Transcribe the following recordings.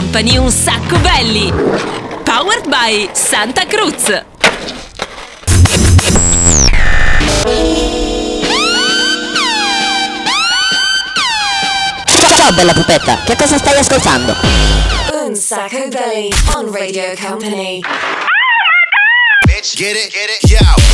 Company un sacco belli. Powered by Santa Cruz. Ciao bella pupetta, che cosa stai ascoltando? Un sacco belly on Radio Company. Bitch, get it, get it, yo.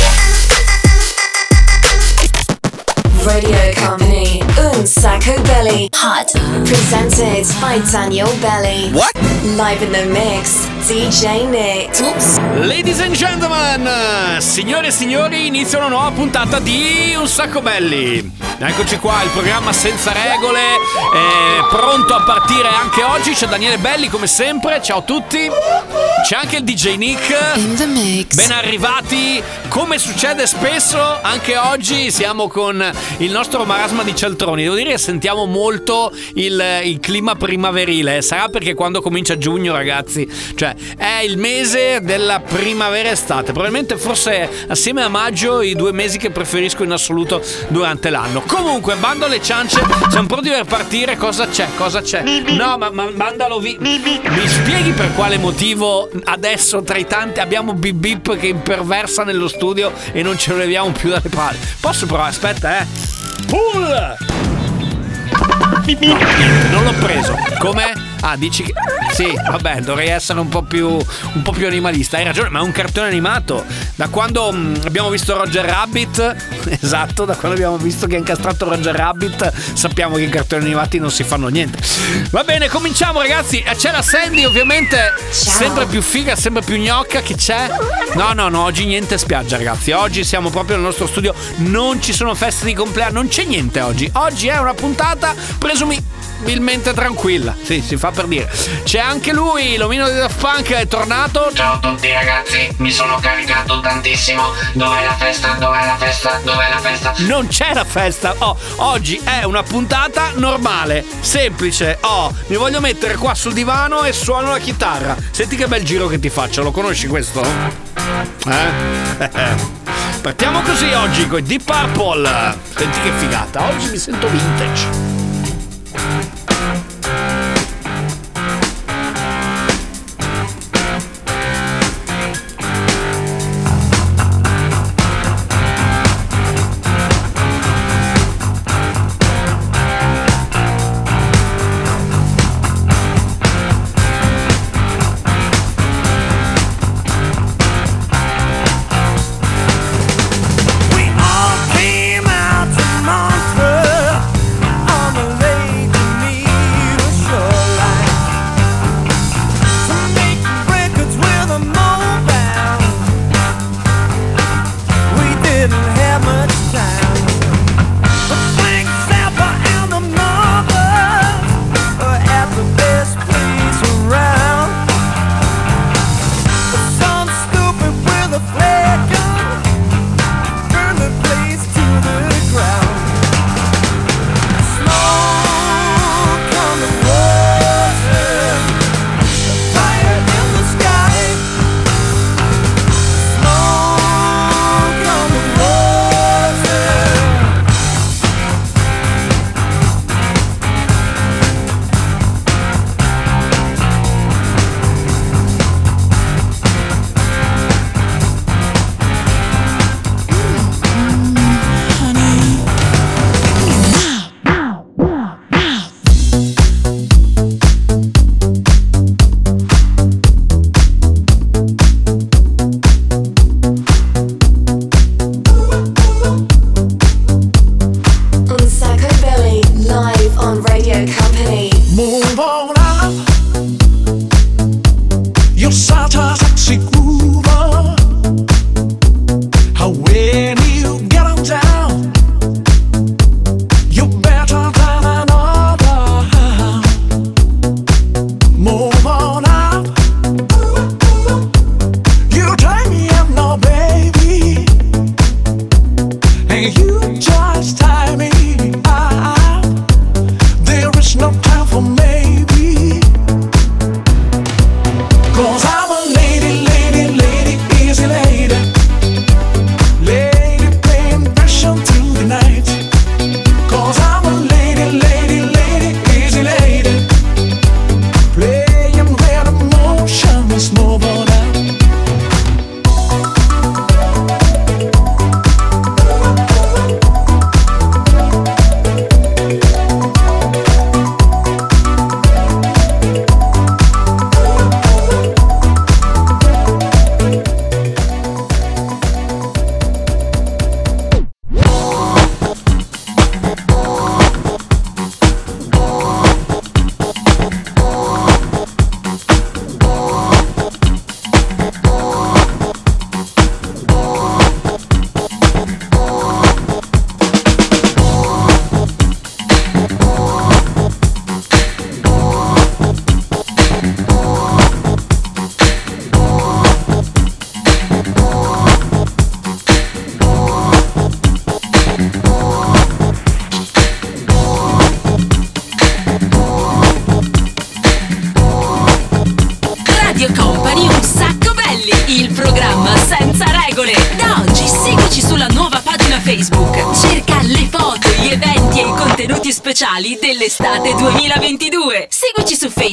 Radio Company. Un sacco belly. Hot. Presented by Daniel Belly. What? Live in the mix. DJ Nick. Oops. Ladies and gentlemen, signore e signori, inizia una nuova puntata di Un sacco belli. Eccoci qua, il programma senza regole, è pronto a partire anche oggi. C'è Daniele Belli come sempre, ciao a tutti. C'è anche il DJ Nick. In the mix. Ben arrivati, come succede spesso, anche oggi siamo con il nostro marasma di cialtroni. Devo dire che sentiamo molto il, il clima primaverile. Sarà perché quando comincia giugno, ragazzi, cioè è il mese della primavera estate. Probabilmente forse assieme a maggio i due mesi che preferisco in assoluto durante l'anno. Comunque, bando alle ciance, siamo pronti per partire. Cosa c'è? Cosa c'è? No, ma, ma mandalo via. Mi spieghi per quale motivo adesso tra i tanti abbiamo Bip Bip che imperversa nello studio e non ce lo leviamo più dalle palle? Posso provare? Aspetta, eh. Pull! No, non l'ho preso. Come? Ah, dici che. Sì, vabbè, dovrei essere un po' più. un po' più animalista. Hai ragione, ma è un cartone animato. Da quando mh, abbiamo visto Roger Rabbit. Esatto, da quando abbiamo visto che ha incastrato Roger Rabbit, sappiamo che i cartoni animati non si fanno niente. Va bene, cominciamo, ragazzi. Eh, C'è la Sandy, ovviamente. Sempre più figa, sempre più gnocca. Chi c'è? No, no, no, oggi niente spiaggia, ragazzi. Oggi siamo proprio nel nostro studio. Non ci sono feste di compleanno, non c'è niente oggi. Oggi è una puntata presumibilmente tranquilla. Sì, si fa per dire. C'è anche lui, l'omino di Daft Punk, è tornato. Ciao a tutti ragazzi, mi sono caricato tantissimo. Dov'è la festa? Dov'è la festa? Dov'è la festa? Non c'è la festa. Oh, oggi è una puntata normale, semplice. Oh, mi voglio mettere qua sul divano e suono la chitarra. Senti che bel giro che ti faccio, lo conosci questo? Eh? Partiamo così oggi con i Deep Purple. Senti che figata, oggi mi sento vintage.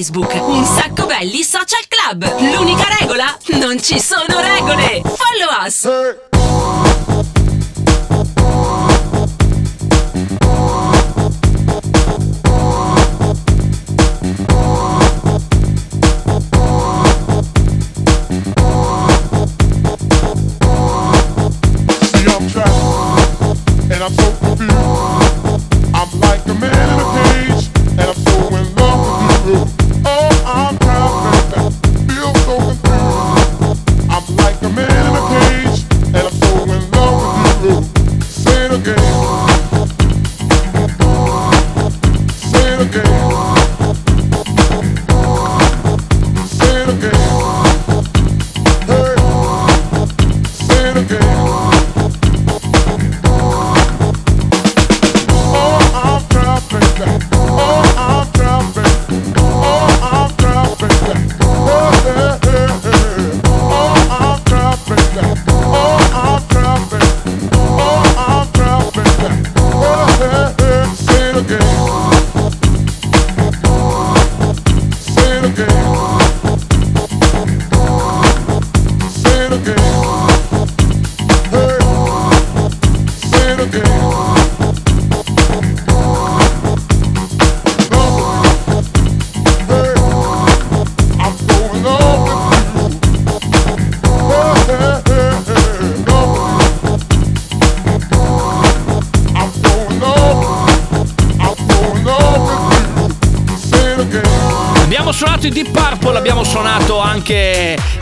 Facebook, Un Sacco Belli Social Club. L'unica regola? Non ci sono regole. Follow us.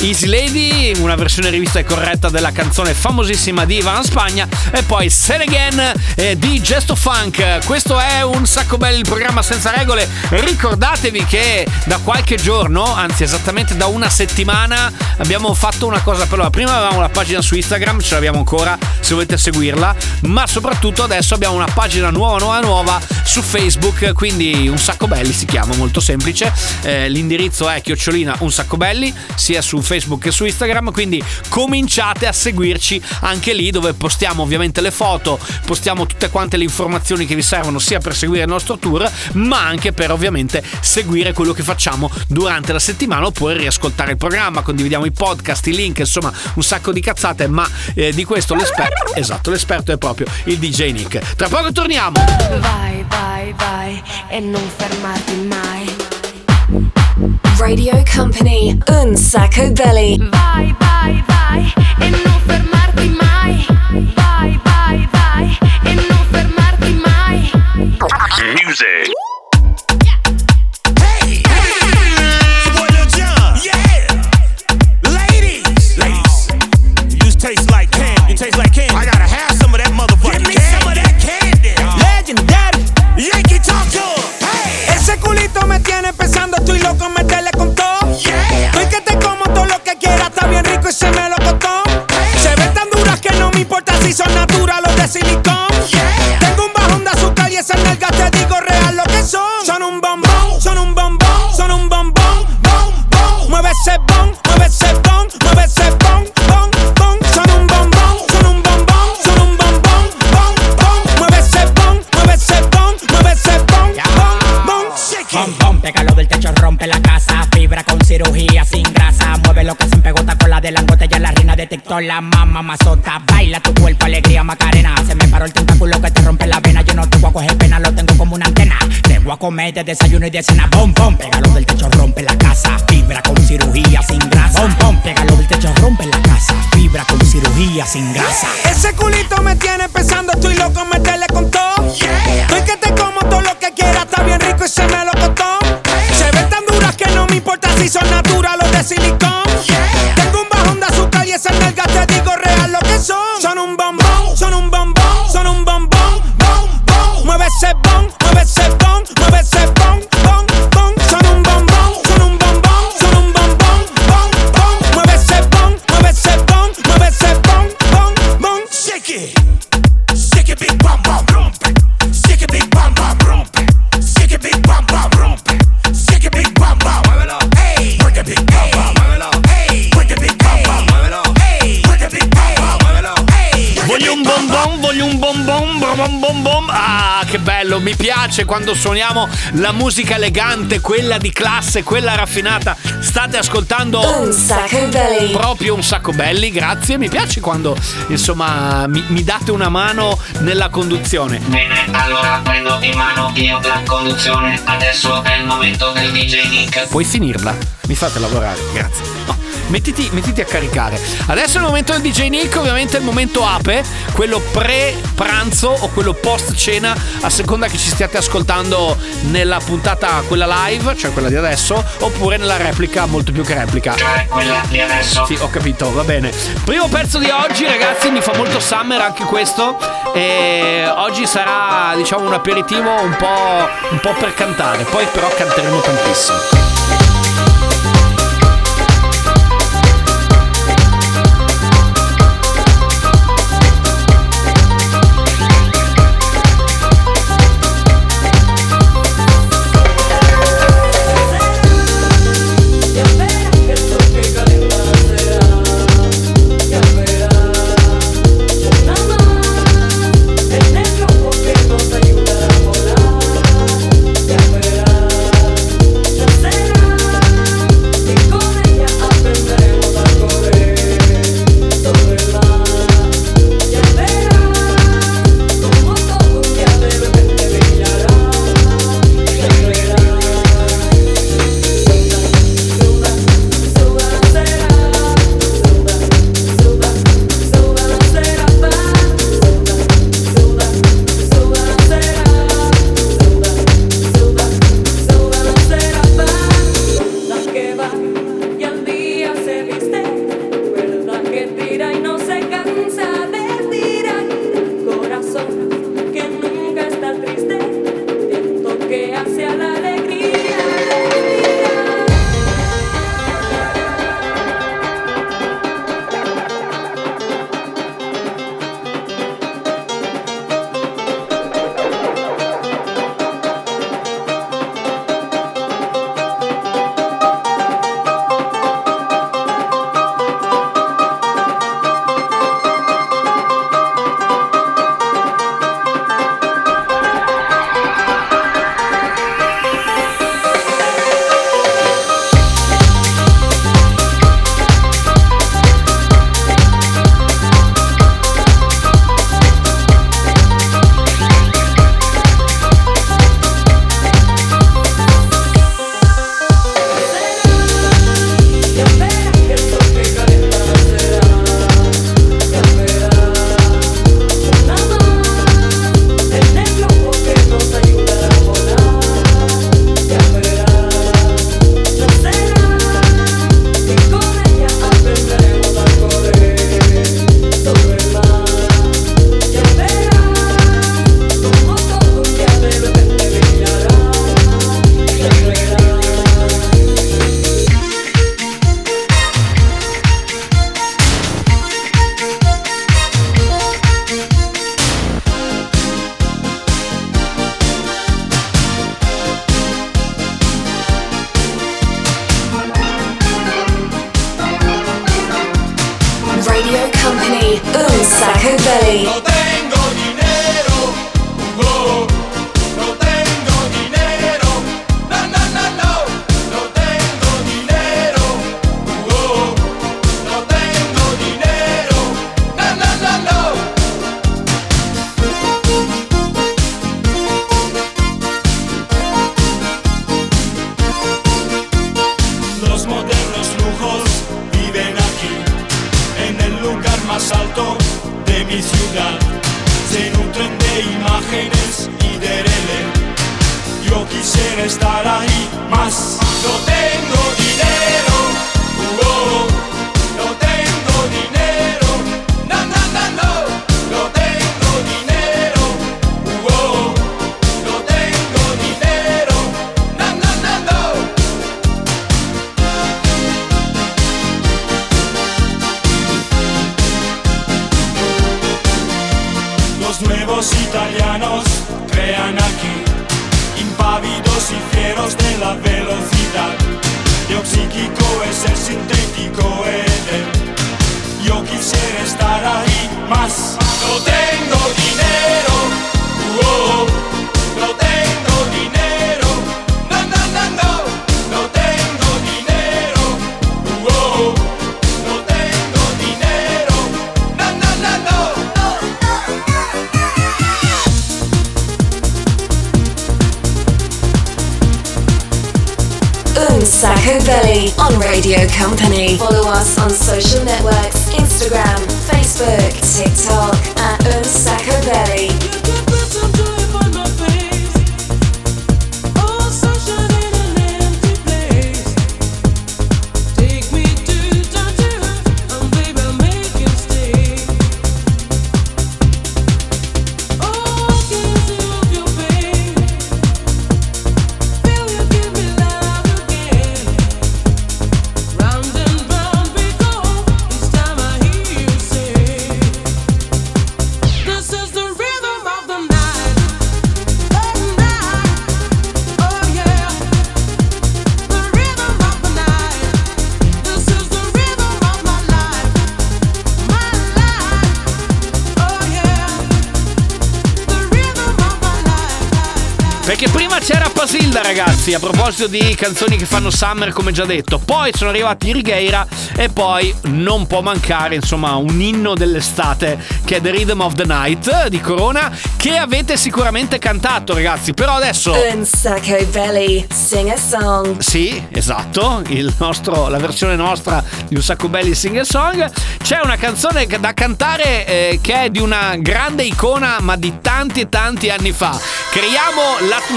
Easy Lady, una versione rivista e corretta della canzone famosissima di Ivan Spagna e poi It Again eh, di Gesto Funk. Questo è un sacco bello il programma senza regole. Ricordatevi che da qualche giorno, anzi esattamente da una settimana, abbiamo fatto una cosa per loro. Prima avevamo la pagina su Instagram, ce l'abbiamo ancora se volete seguirla, ma soprattutto adesso abbiamo una pagina nuova, nuova, nuova su Facebook, quindi un sacco belli si chiama, molto semplice. Eh, l'indirizzo è chiocciolina un sacco belli, sia su Facebook che su Instagram, quindi cominciate a seguirci anche lì dove postiamo ovviamente le foto, postiamo tutte quante le informazioni che vi servono sia per seguire il nostro tour, ma anche per ovviamente seguire quello che facciamo durante la settimana oppure riascoltare il programma, condividiamo i podcast, i link, insomma un sacco di cazzate, ma eh, di questo l'esperto, esatto, l'esperto è proprio il DJ Nick. Tra poco torniamo. Vai, vai, vai e non fermarti mai. Radio Company, Un Sacco Belly. Vai, vai, vai e non fermarti mai. Vai, vai, vai e non fermarti mai. Music. Son naturales de silicón. Yeah. Se pegota con la de langote. Ya la reina de TikTok, la mamá mazota. Baila tu cuerpo, alegría, macarena. Se me paró el tentáculo que te rompe la vena. Yo no te voy a coger pena, lo tengo como una antena. Te voy a comer de desayuno y de cena. Bom, bom, pégalo del techo, rompe la casa. Fibra con cirugía sin grasa. Bom, bom, pégalo del techo, rompe la casa. Fibra con cirugía sin grasa. Ese culito me tiene pensando, estoy loco, meterle con todo. Yeah. Estoy que te como todo lo que quieras, está bien rico y se me lo costó. No me importa si son naturales o de silicón. Yeah. Mi piace quando suoniamo la musica elegante, quella di classe, quella raffinata. State ascoltando Un sacco belli. proprio un sacco belli, grazie. Mi piace quando insomma mi, mi date una mano nella conduzione. Bene, allora prendo in mano io la conduzione. Adesso è il momento del DJ Nick. Puoi finirla? Mi fate lavorare, grazie. No, mettiti, mettiti a caricare. Adesso è il momento del DJ Nick, ovviamente è il momento ape, quello pre-pranzo o quello post-cena, a seconda che ci stiate ascoltando nella puntata quella live, cioè quella di adesso, oppure nella replica, molto più che replica. Cioè quella di adesso. Sì, ho capito, va bene. Primo pezzo di oggi, ragazzi, mi fa molto summer anche questo. E oggi sarà, diciamo, un aperitivo un po', un po' per cantare. Poi però canteremo tantissimo. Los italianos crean aquí, impávidos y fieros de la velocidad. Yo psíquico es el sintético éter. Yo quisiera estar ahí más. No tengo dinero, uh, oh, -oh, no tengo Radio Company. Follow us on social networks Instagram, Facebook, TikTok at Unsacco Belly. Perché prima c'era Pasilda, ragazzi, a proposito di canzoni che fanno summer, come già detto. Poi sono arrivati Righeira e poi non può mancare, insomma, un inno dell'estate che è The Rhythm of the Night di Corona, che avete sicuramente cantato, ragazzi. Però adesso. Unsacco Belly, sing a song. Sì, esatto, il nostro- la versione nostra di un sacco belli single song. C'è una canzone da cantare eh, che è di una grande icona, ma di tanti e tanti anni fa. Creiamo l'atmosfera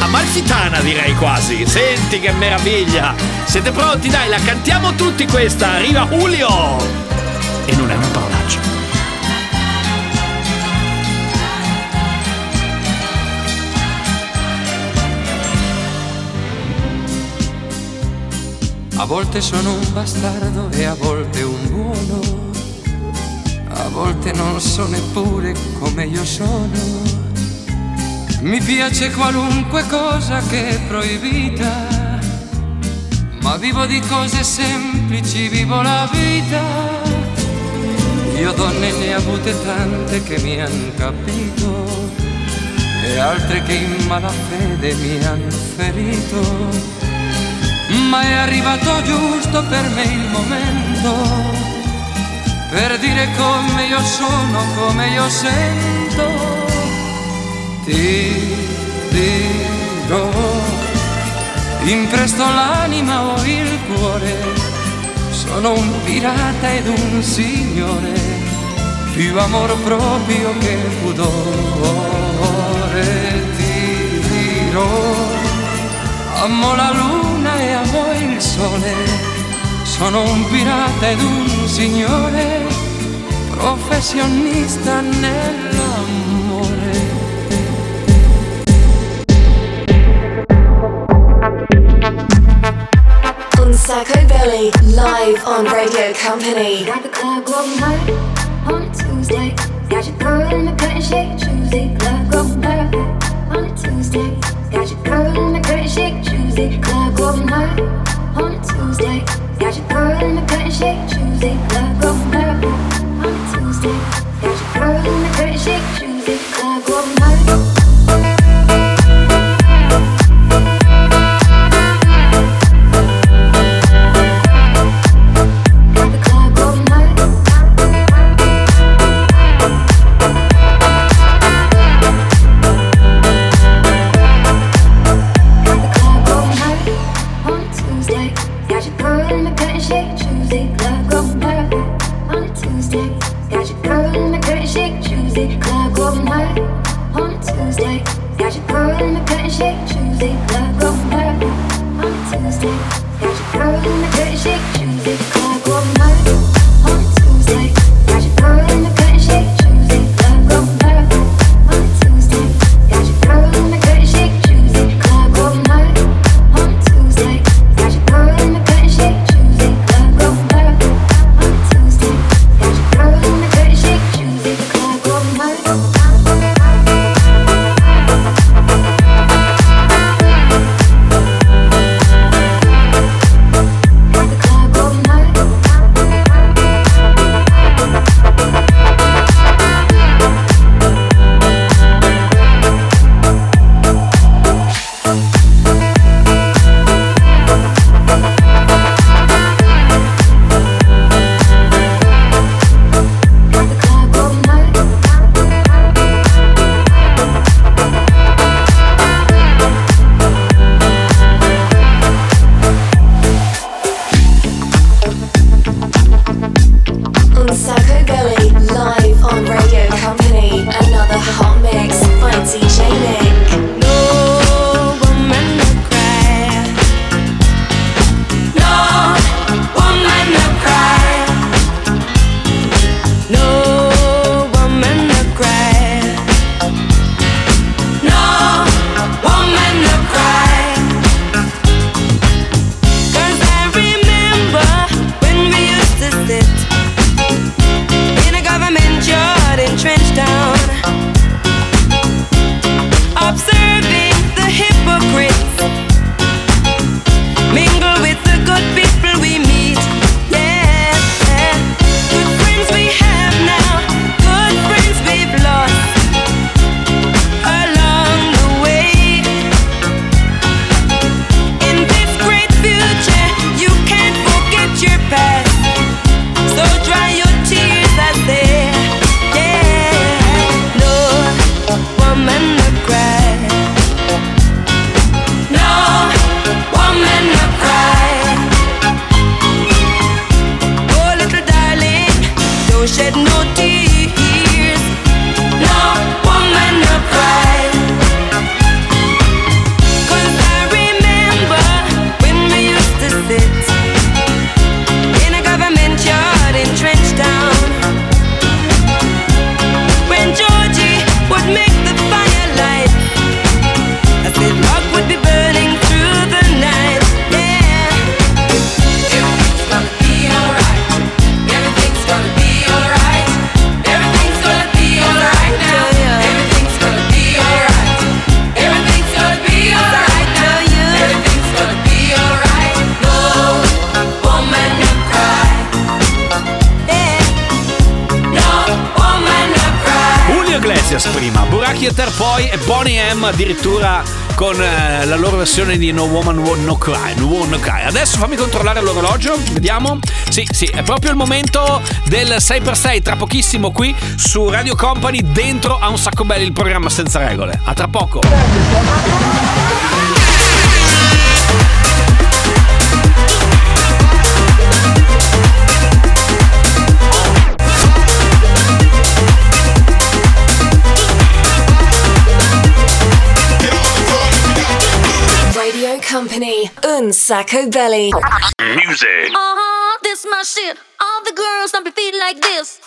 amalfitana, direi quasi. Senti che meraviglia! Siete pronti? Dai, la cantiamo tutti questa. Arriva Julio! E non è una parolaccia. A volte sono un bastardo e a volte un buono. A volte non so neppure come io sono. Mi piace qualunque cosa che è proibita. Ma vivo di cose semplici, vivo la vita. Io donne ne ho avute tante che mi han capito e altre che in malafede mi han ferito ma è arrivato giusto per me il momento per dire come io sono, come io sento. Ti dirò, impresto l'anima o il cuore, sono un pirata ed un signore, più amor proprio che pudore. Ti dirò. Amo la luna e amo il sole, sono un pirata ed un signore, professionista nell'amore. Unsacco Belly, live on Radio Company. Got the club going on a Tuesday. Got your girl in the curtain shake Tuesday. Club going on a Tuesday. Got your girl in the curtain shake Tuesday. Club going on a Tuesday. Got your girl in the curtain shake Tuesday. Club going on a Tuesday. Got your girl in the curtain shake Tuesday. Club going. Bonnie M addirittura con eh, la loro versione di No Woman Wo- No Cry, No No Cry. Adesso fammi controllare l'orologio, vediamo. Sì, sì, è proprio il momento del 6x6, tra pochissimo qui su Radio Company, dentro a un sacco belli il programma senza regole. A tra poco. Company, Un Sacco Belly. Music. Uh-huh, this my shit. All the girls don't be feeling like this.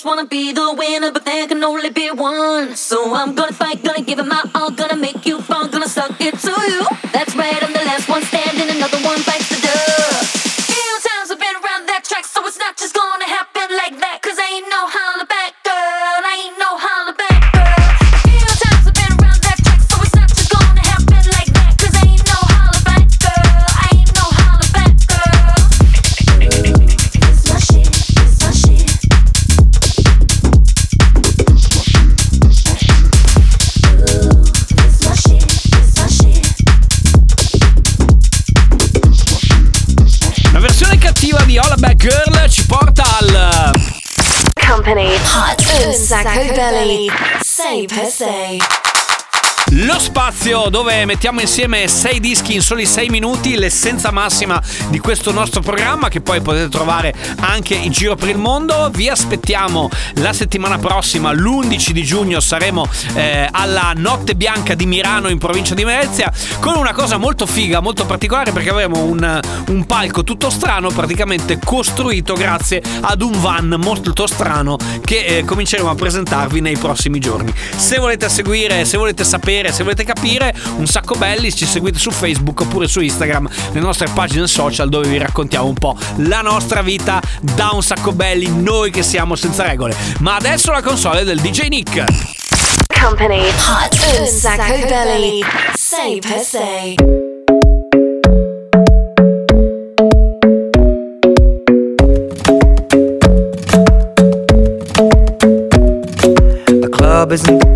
Both of us wanna be the winner, Sacco Belly. Say per se. Lo spazio dove mettiamo insieme sei dischi in soli sei minuti, l'essenza massima di questo nostro programma che poi potete trovare anche in giro per il mondo. Vi aspettiamo la settimana prossima, l'11 di giugno, saremo eh, alla Notte Bianca di Milano in provincia di Venezia con una cosa molto figa, molto particolare perché avremo un, un palco tutto strano, praticamente costruito grazie ad un van molto strano che eh, cominceremo a presentarvi nei prossimi giorni. Se volete seguire, se volete sapere, se volete capire, un sacco belli, ci seguite su Facebook oppure su Instagram, le nostre pagine social dove vi raccontiamo un po' la nostra vita da un sacco belli, noi che siamo senza regole. Ma adesso la console del DJ Nick. Company, Hot Un Sacco Belly. Say per se. The club isn't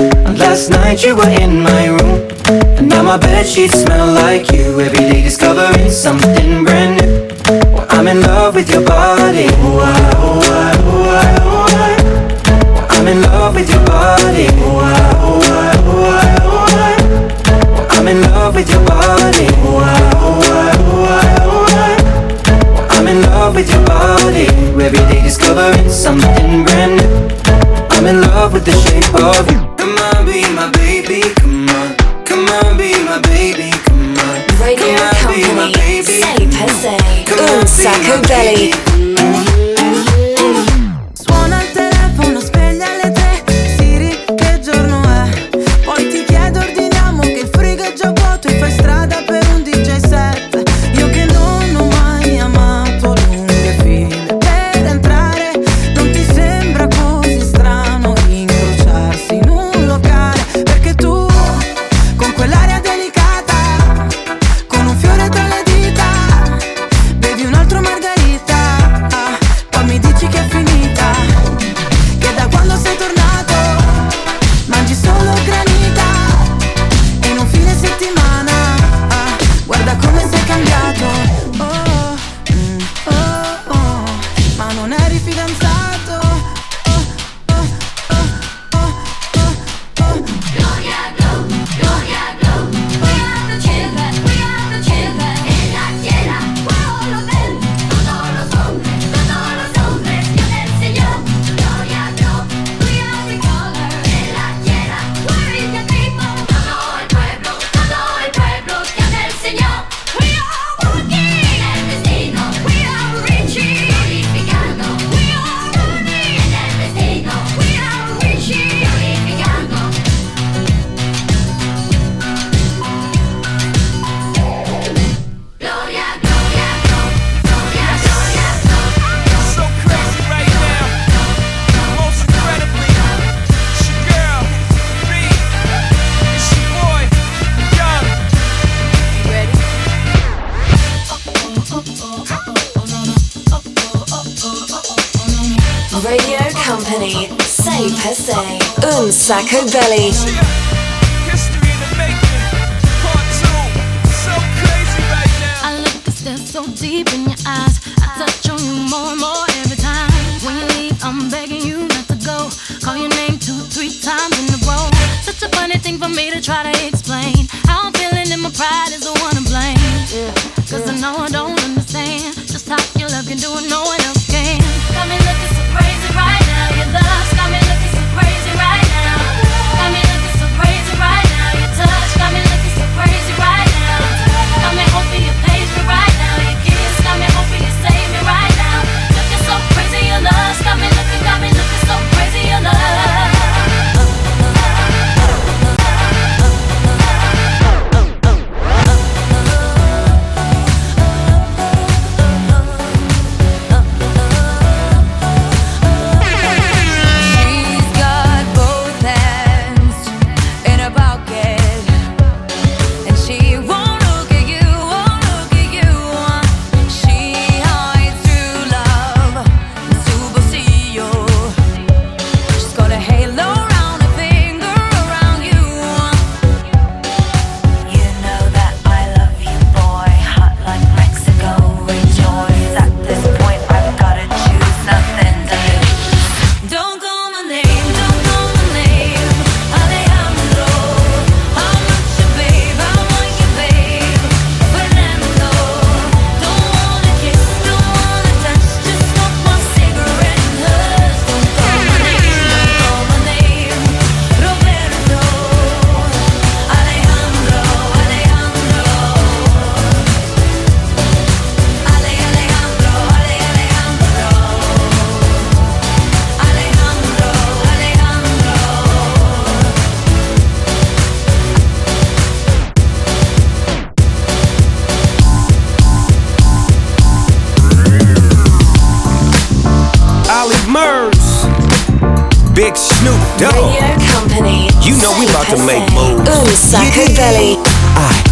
Last night you were in my room And now my bedsheets smell like you. Every day discovering something brand new. Well, I'm in love with your body. Ooh, I, ooh, I, ooh, I, ooh, I. Well, I'm in love with your body. Ooh, I, ooh, I, ooh, I, ooh, I. Well, I'm in love with your body. Ooh, I, ooh, I, ooh, ooh, Well, I'm in love with your body. Every day discovering something brand new. I'm in love with the shape of you. Come on, be my baby, come on. Come on, be my baby, come on. Radio come on, Company, be my baby. Say per se. Come on, Sacco Belly. Baby. Sacco Belly.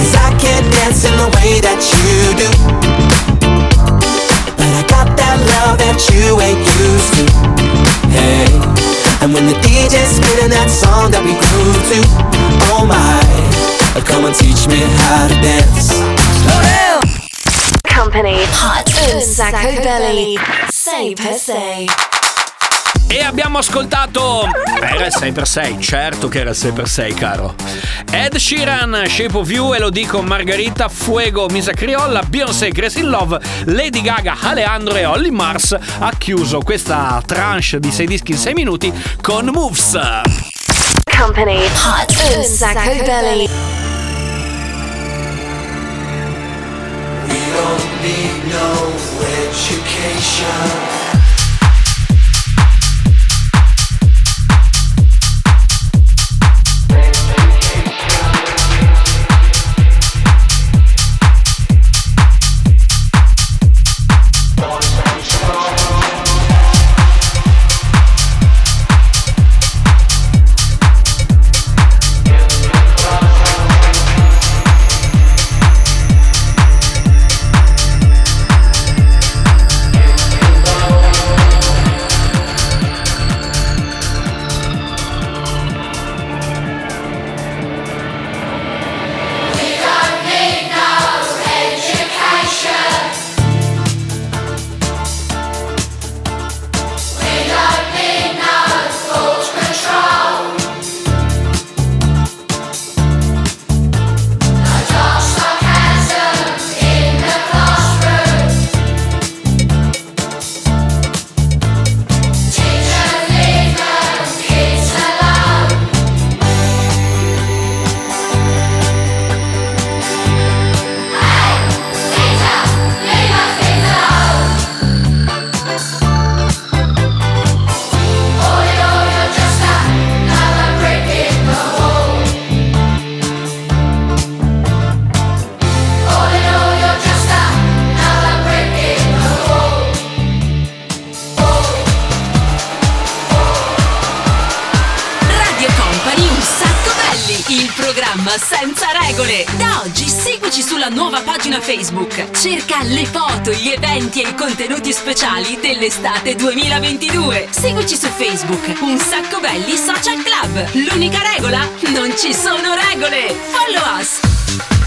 Cause I can't dance in the way that you do. But I got that love that you ain't used to. Hey, and when the DJ's spinning that song that we grew to, oh my, come and teach me how to dance. Slow down. Company Hot Sacco Belly. Say per se. E abbiamo ascoltato. Era il 6x6, certo che era il 6x6, caro. Ed Sheeran, Shape of You, e lo dico Margarita, Fuego, Misa Criolla, Beyoncé, Grace in Love, Lady Gaga, Alejandro e Holly Mars ha chiuso questa tranche di 6 dischi in 6 minuti con Moves. Company Hot un sacco belly. We don't need no education. Il programma senza regole. Da oggi seguici sulla nuova pagina Facebook. Cerca le foto, gli eventi e i contenuti speciali dell'estate 2022. Seguici su Facebook, un sacco belli social club. L'unica regola? Non ci sono regole. Follow us.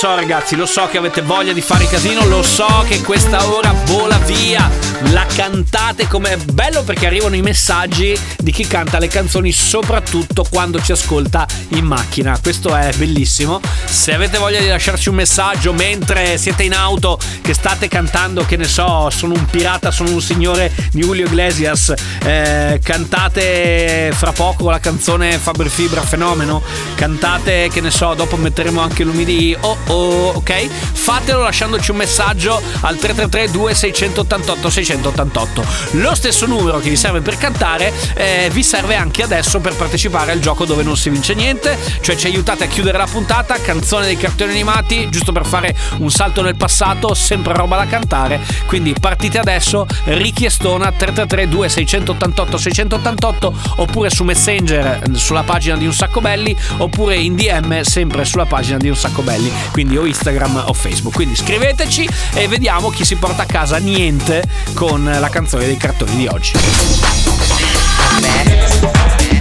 So ragazzi, lo so che avete voglia di fare casino, lo so che questa ora vola via. La cantate come è bello perché arrivano i messaggi di chi canta le canzoni soprattutto quando ci ascolta in macchina. Questo è bellissimo. Se avete voglia di lasciarci un messaggio mentre siete in auto che state cantando, che ne so, sono un pirata, sono un signore di Julio Iglesias, eh, cantate fra poco la canzone Faber Fibra Fenomeno, cantate che ne so, dopo metteremo anche l'umidì oh oh, ok? Fatelo lasciandoci un messaggio al 333 2688 688. Lo stesso numero che vi serve per cantare eh, vi serve anche adesso per partecipare al gioco dove non si vince niente, cioè ci aiutate a chiudere la puntata, canzone dei cartoni animati, giusto per fare un salto nel passato, sempre roba da cantare, quindi partite adesso, richiestona 333 2688 688 oppure su Messenger eh, sulla pagina di Un Sacco Belli oppure in DM sempre sulla pagina di Un Sacco Belli, quindi o Instagram o Facebook. Quindi scriveteci e vediamo chi si porta a casa niente con la canzone dei cartoni di oggi.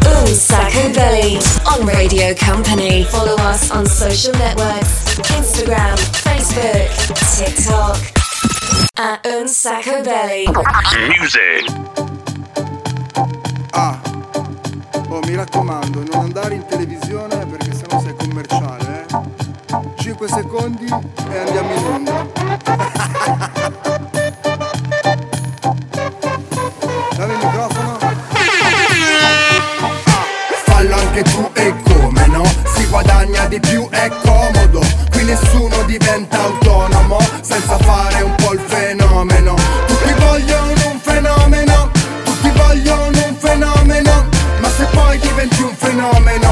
Un Sacco Belly on Radio Company. Follow us on social networks Instagram, Facebook, TikTok. At Un Sacco Belly. Music. Ah, oh mi raccomando, non andare in televisione 5 secondi e andiamo in onda. Dammi il microfono. Fallo anche tu e come no? Si guadagna di più, è comodo. Qui nessuno diventa autonomo senza fare un po' il fenomeno. Tutti vogliono un fenomeno, tutti vogliono un fenomeno. Ma se poi diventi un fenomeno,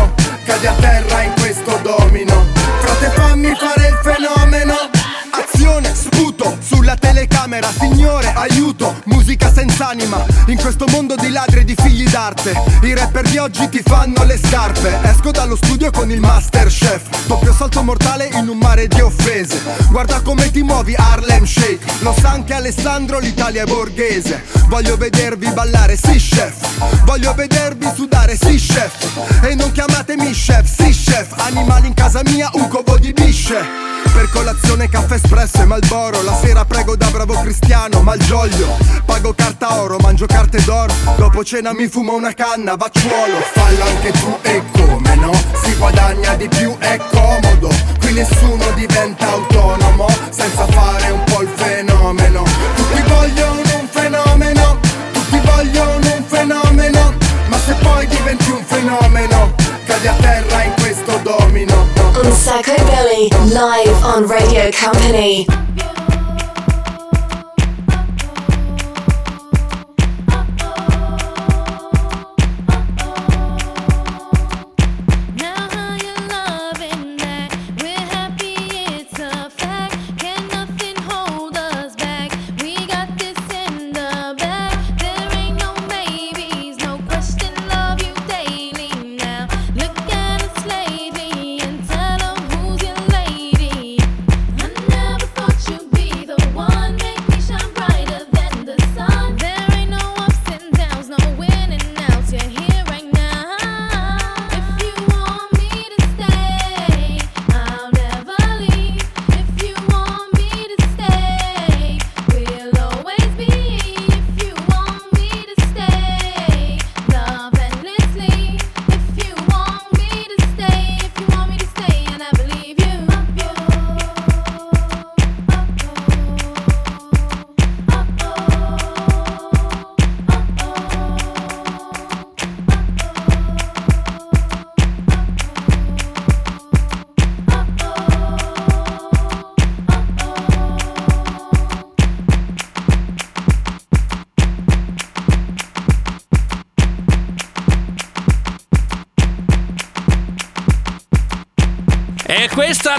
telecamera, signore, aiuto, musica senza anima. In questo mondo di ladri e di figli d'arte, i rapper di oggi ti fanno le scarpe. Esco dallo studio con il master chef, doppio salto mortale in un mare di offese. Guarda come ti muovi, Harlem Shake. Lo sa anche Alessandro, l'Italia è borghese. Voglio vedervi ballare, sì chef. Voglio vedervi sudare, sì chef. E non chiamatemi chef, sì chef. Animali in casa mia, un covo di bisce. Per colazione caffè espresso e malboro La sera prego da bravo cristiano Malgioglio Pago carta oro, mangio carte d'oro Dopo cena mi fumo una canna, vacciuolo Fallo anche tu e come no? Si guadagna di più, è comodo. Qui nessuno diventa autonomo senza fare un po' il fenomeno. Tutti vogliono un fenomeno, tutti vogliono un fenomeno. Ma se poi diventi un fenomeno, cadi a terra in questo domino. Sacco Belly live on Radio Company.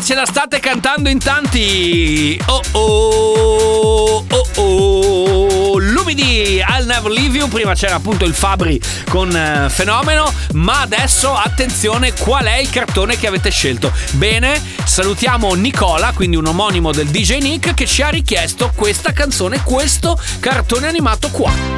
Ce la state cantando in tanti. Oh oh, oh oh. Lumidi, I'll never leave you. Prima c'era appunto il Fabri con eh, Fenomeno. Ma adesso attenzione, qual è il cartone che avete scelto? Bene, salutiamo Nicola, quindi un omonimo del DJ Nick, che ci ha richiesto questa canzone, questo cartone animato qua.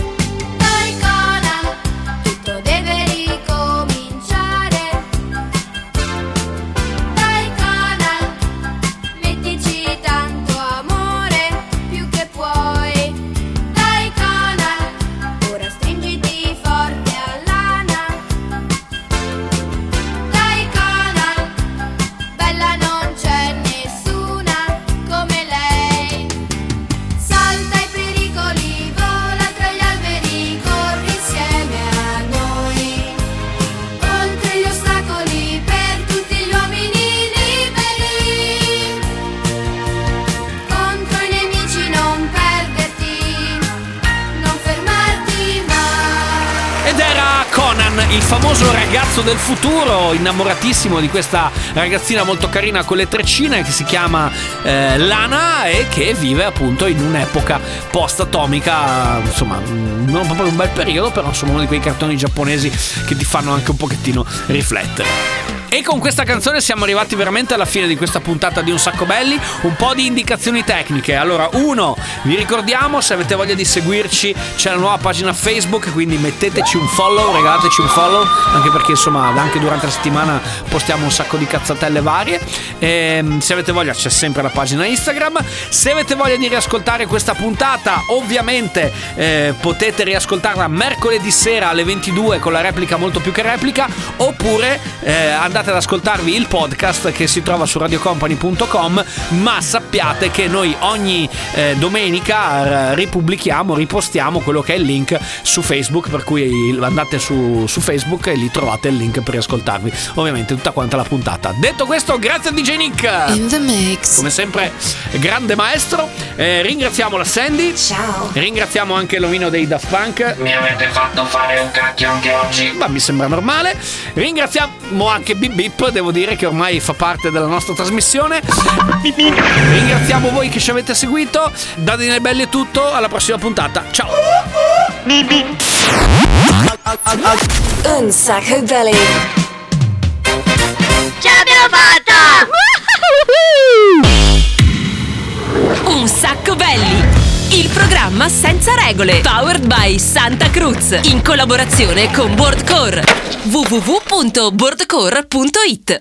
Del futuro, innamoratissimo di questa ragazzina molto carina con le treccine che si chiama eh, Lana e che vive appunto in un'epoca post-atomica, insomma, mm, non proprio un bel periodo, però insomma uno di quei cartoni giapponesi che ti fanno anche un pochettino riflettere. E con questa canzone siamo arrivati veramente alla fine di questa puntata di Un Sacco Belli. Un po' di indicazioni tecniche. Allora, uno, vi ricordiamo, se avete voglia di seguirci, c'è la nuova pagina Facebook, quindi metteteci un follow, regalateci un follow, anche perché insomma anche durante la settimana postiamo un sacco di cazzatelle varie. Ehm, se avete voglia c'è sempre la pagina Instagram. Se avete voglia di riascoltare questa puntata, ovviamente eh, potete riascoltarla mercoledì sera alle 22 con la replica molto più che replica, oppure eh, andate ad ascoltarvi il podcast che si trova su radiocompany.com, ma sappiate che noi ogni eh, domenica eh, ripubblichiamo, ripostiamo quello che è il link su Facebook, per cui andate su, su Facebook e lì trovate il link per riascoltarvi ovviamente tutta quanta la puntata. Detto questo, grazie a DJ Nick. In the mix. Come sempre, grande maestro. Eh, ringraziamo la Sandy. Ciao. Ringraziamo anche l'omino dei Daft Punk. Mi avete fatto fare un cacchio anche oggi. Ma mi sembra normale. Ringraziamo anche Bip Bip, devo dire che ormai fa parte della nostra trasmissione. Ringraziamo voi che ci avete seguito. Da Daniele Belli è tutto, alla prossima puntata. Ciao. Un sacco belly. Ce l'abbiamo fatta! Un sacco belli! Il programma senza regole. Powered by Santa Cruz. In collaborazione con Boardcore. www.boardcore.it